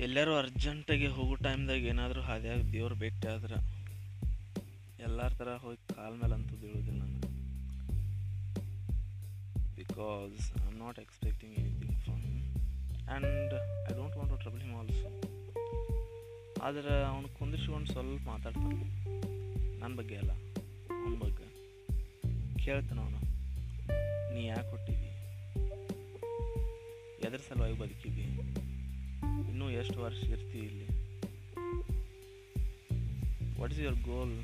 ಎಲ್ಲರೂ ಅರ್ಜೆಂಟಾಗಿ ಹೋಗೋ ಟೈಮ್ದಾಗ ಏನಾದರೂ ಹಾದಿಯಾಗ ದೇವ್ರು ಭೇಟಿ ಆದ್ರೆ ಎಲ್ಲರ ಥರ ಹೋಗಿ ಕಾಲ ಮೇಲೆ ಅಂತೂ ಬೀಳೋದಿಲ್ಲ ನಾನು because I am not expecting anything from him and I don't want to trouble him also ಆದರೆ ಅವನು ಕುಂದಿರ್ಸ್ಕೊಂಡು ಸ್ವಲ್ಪ ಮಾತಾಡ್ತಾನೆ. ನನ್ನ ಬಗ್ಗೆ ಅಲ್ಲ, ಅವನ ಬಗ್ಗೆ. ಕೇಳ್ತಾನೆ ಅವನು. ನೀ ಯಾಕೆ ಕೊಟ್ಟಿದ್ದೀವಿ ಎದ್ರ ಸಲುವಾಗಿ ಬದುಕಿದಿ ಇನ್ನೂ ಎಷ್ಟು ವರ್ಷ ಇರ್ತೀವಿ ಇಲ್ಲಿ. ವಾಟ್ ಇಸ್ ಯುವರ್ ಗೋಲ್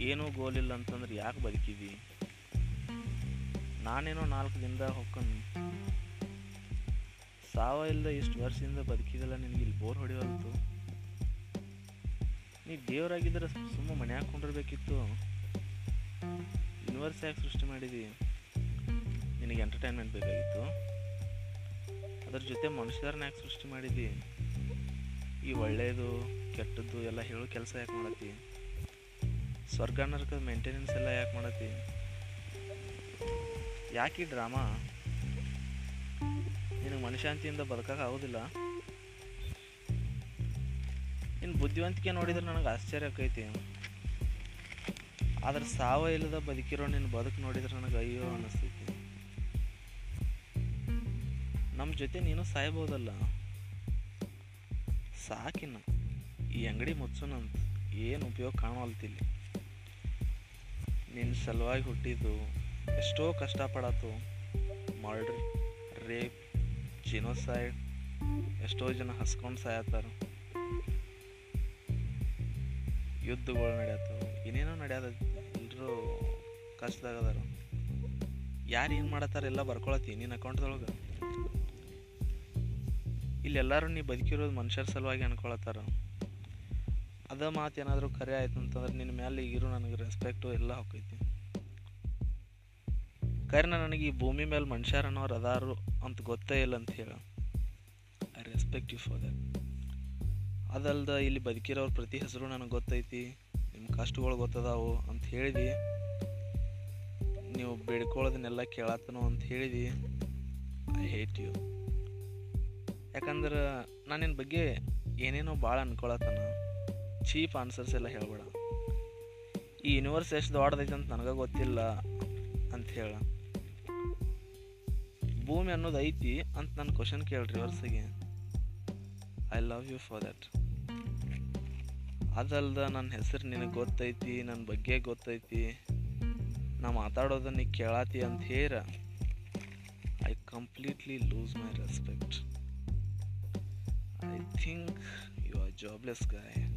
ಏನೂ ಗೋಲ್ ಇಲ್ಲ ಅಂತಂದ್ರೆ ಯಾಕೆ ಬದುಕಿದಿ ನಾನೇನೋ ನಾಲ್ಕು ದಿನದ ಹೊಕ್ಕನ್. ಸಾವ ಇಲ್ಲದ ಇಷ್ಟು ವರ್ಷದಿಂದ ಬದುಕಿದಲ್ಲ ನಿನಗೆ ಇಲ್ಲಿ ಬೋರ್ ಹೊಡಿವಲ್ತು ನೀ ದೇವರಾಗಿದ್ದರೆ ಸುಮ್ಮ ಮನೆ ಹಾಕೊಂಡಿರ್ಬೇಕಿತ್ತು ಯೂನಿವರ್ಸ್ ಯಾಕೆ ಸೃಷ್ಟಿ ಮಾಡಿದಿ? ನಿನಗೆ ಎಂಟರ್ಟೈನ್ಮೆಂಟ್ ಬೇಕಾಗಿತ್ತು. ಅದ್ರ ಜೊತೆ ಮನುಷ್ಯರನ್ನ ಯಾಕೆ ಸೃಷ್ಟಿ ಮಾಡಿದ್ವಿ ಈ ಒಳ್ಳೆಯದು ಕೆಟ್ಟದ್ದು ಎಲ್ಲ ಹೇಳೋ ಕೆಲಸ ಯಾಕೆ ಮಾಡತ್ತಿ? ಸ್ವರ್ಗ ನರಕದ ಮೇಂಟೆನೆನ್ಸ್ ಎಲ್ಲ ಯಾಕೆ ಮಾಡತ್ತಿ? ಯಾಕೆ ಈ ಡ್ರಾಮಾ ನಿನಗೆ ಮನಶಾಂತಿಯಿಂದ ಬದುಕಕ್ಕೆ ಆಗೋದಿಲ್ಲ? ನಿನ್ನ ಬುದ್ಧಿವಂತಿಕೆ ನೋಡಿದ್ರೆ ನನಗೆ ಆಶ್ಚರ್ಯ ಆಕೈತಿ. ಆದ್ರೆ ಸಾವ ಇಲ್ಲದ ಬದುಕಿರೋ ನಿನ್ನ ಬದುಕು ನೋಡಿದ್ರೆ ನನಗೆ ಅಯ್ಯೋ ಅನ್ನಿಸ್ತೈತಿ ನಮ್ಮ ಜೊತೆ ನೀನು ಸಾಯ್ಬೋದಲ್ಲ. ಸಾಕಿನ. ಈ ಅಂಗಡಿ ಮುಚ್ಚೋಣಂತ ಏನು ಉಪಯೋಗ ಕಾಣವಲ್ತಿಲ್ಲಿ. ನಿನ್ನ ಸಲುವಾಗಿ ಹುಟ್ಟಿದ್ದು ಎಷ್ಟೋ ಕಷ್ಟಪಡತ್ತು ಮರ್ಡ್ರಿ, ರೇಪ್, ಜಿನೋಸೈಡ್, ಎಷ್ಟೋ ಜನ ಹಸ್ಕೊಂಡು ಸಾಯತ್ತಾರ. ಯುದ್ಧಗಳು ನಡೆಯತ್ತವು ಏನೇನೋ ನಡೆಯದ ಎಲ್ಲರೂ ಕಷ್ಟದಾಗದಾರ ಯಾರು ಏನು ಮಾಡತ್ತಾರ ಎಲ್ಲ ಬರ್ಕೊಳತಿ ನಿನ್ನ ಅಕೌಂಟ್ದೊಳಗೆ ಇಲ್ಲೆಲ್ಲರೂ ನೀ ಬದುಕಿರೋದು ಮನುಷ್ಯರ ಸಲುವಾಗಿ ಅನ್ಕೊಳತ್ತಾರ ಅದ ಮಾತು ಏನಾದರೂ ಕರೆ ಆಯ್ತು ಅಂತಂದ್ರೆ ನಿನ್ನ ಮೇಲೆ ಈಗಿರೋ ನನಗೆ ರೆಸ್ಪೆಕ್ಟು ಎಲ್ಲ ಹೋಗೈತಿ ಕಾರಣ ನನಗೆ ಈ ಭೂಮಿ ಮೇಲೆ ಮನುಷ್ಯರ ಅನ್ನೋರು ಅದಾರು ಅಂತ ಗೊತ್ತೇ ಇಲ್ಲ ಅಂತ ಹೇಳ. I respect you for that ಅದಲ್ದ ಇಲ್ಲಿ ಬದುಕಿರೋರ ಪ್ರತಿ ಹೆಸರು ನನಗೆ ಗೊತ್ತೈತಿ ನಿಮ್ಮ ಕಷ್ಟಗಳು ಗೊತ್ತದಾವು ಅಂತ ಹೇಳಿದಿ. ನೀವು ಬೇಡ್ಕೊಳ್ಳೋದನ್ನೆಲ್ಲ ಕೇಳತ್ತನು ಅಂತ ಹೇಳಿದಿ. ಐ ಹೇಟ್ ಯು ಯಾಕಂದ್ರೆ ನಾನು ನಿನ್ನ ಬಗ್ಗೆ ಏನೇನೋ ಭಾಳ ಅನ್ಕೊಳತ್ತಾನ ಚೀಪ್ ಆನ್ಸರ್ಸ್ ಎಲ್ಲ ಹೇಳ್ಬೇಡ. ಈ ಯೂನಿವರ್ಸ್ ಎಷ್ಟು ದೊಡ್ಡದೈತೆ ಅಂತ ನನಗೆ ಗೊತ್ತಿಲ್ಲ ಅಂತ ಹೇಳ. ಭೂಮಿ ಅನ್ನೋದು ಐತಿ ಅಂತ ನನ್ನ ಕ್ವಶನ್ ಕೇಳ್ರಿ ವರ್ಸಿಗೆ I love you for that ಅದಲ್ದ ನನ್ನ ಹೆಸರು ನಿನಗೆ ಗೊತ್ತೈತಿ ನನ್ನ ಬಗ್ಗೆ ಗೊತ್ತೈತಿ. ನಾ ಮಾತಾಡೋದನ್ನ ಕೇಳಾತಿ ಅಂತ ಹೇರ I completely lose my respect I think you are a jobless guy.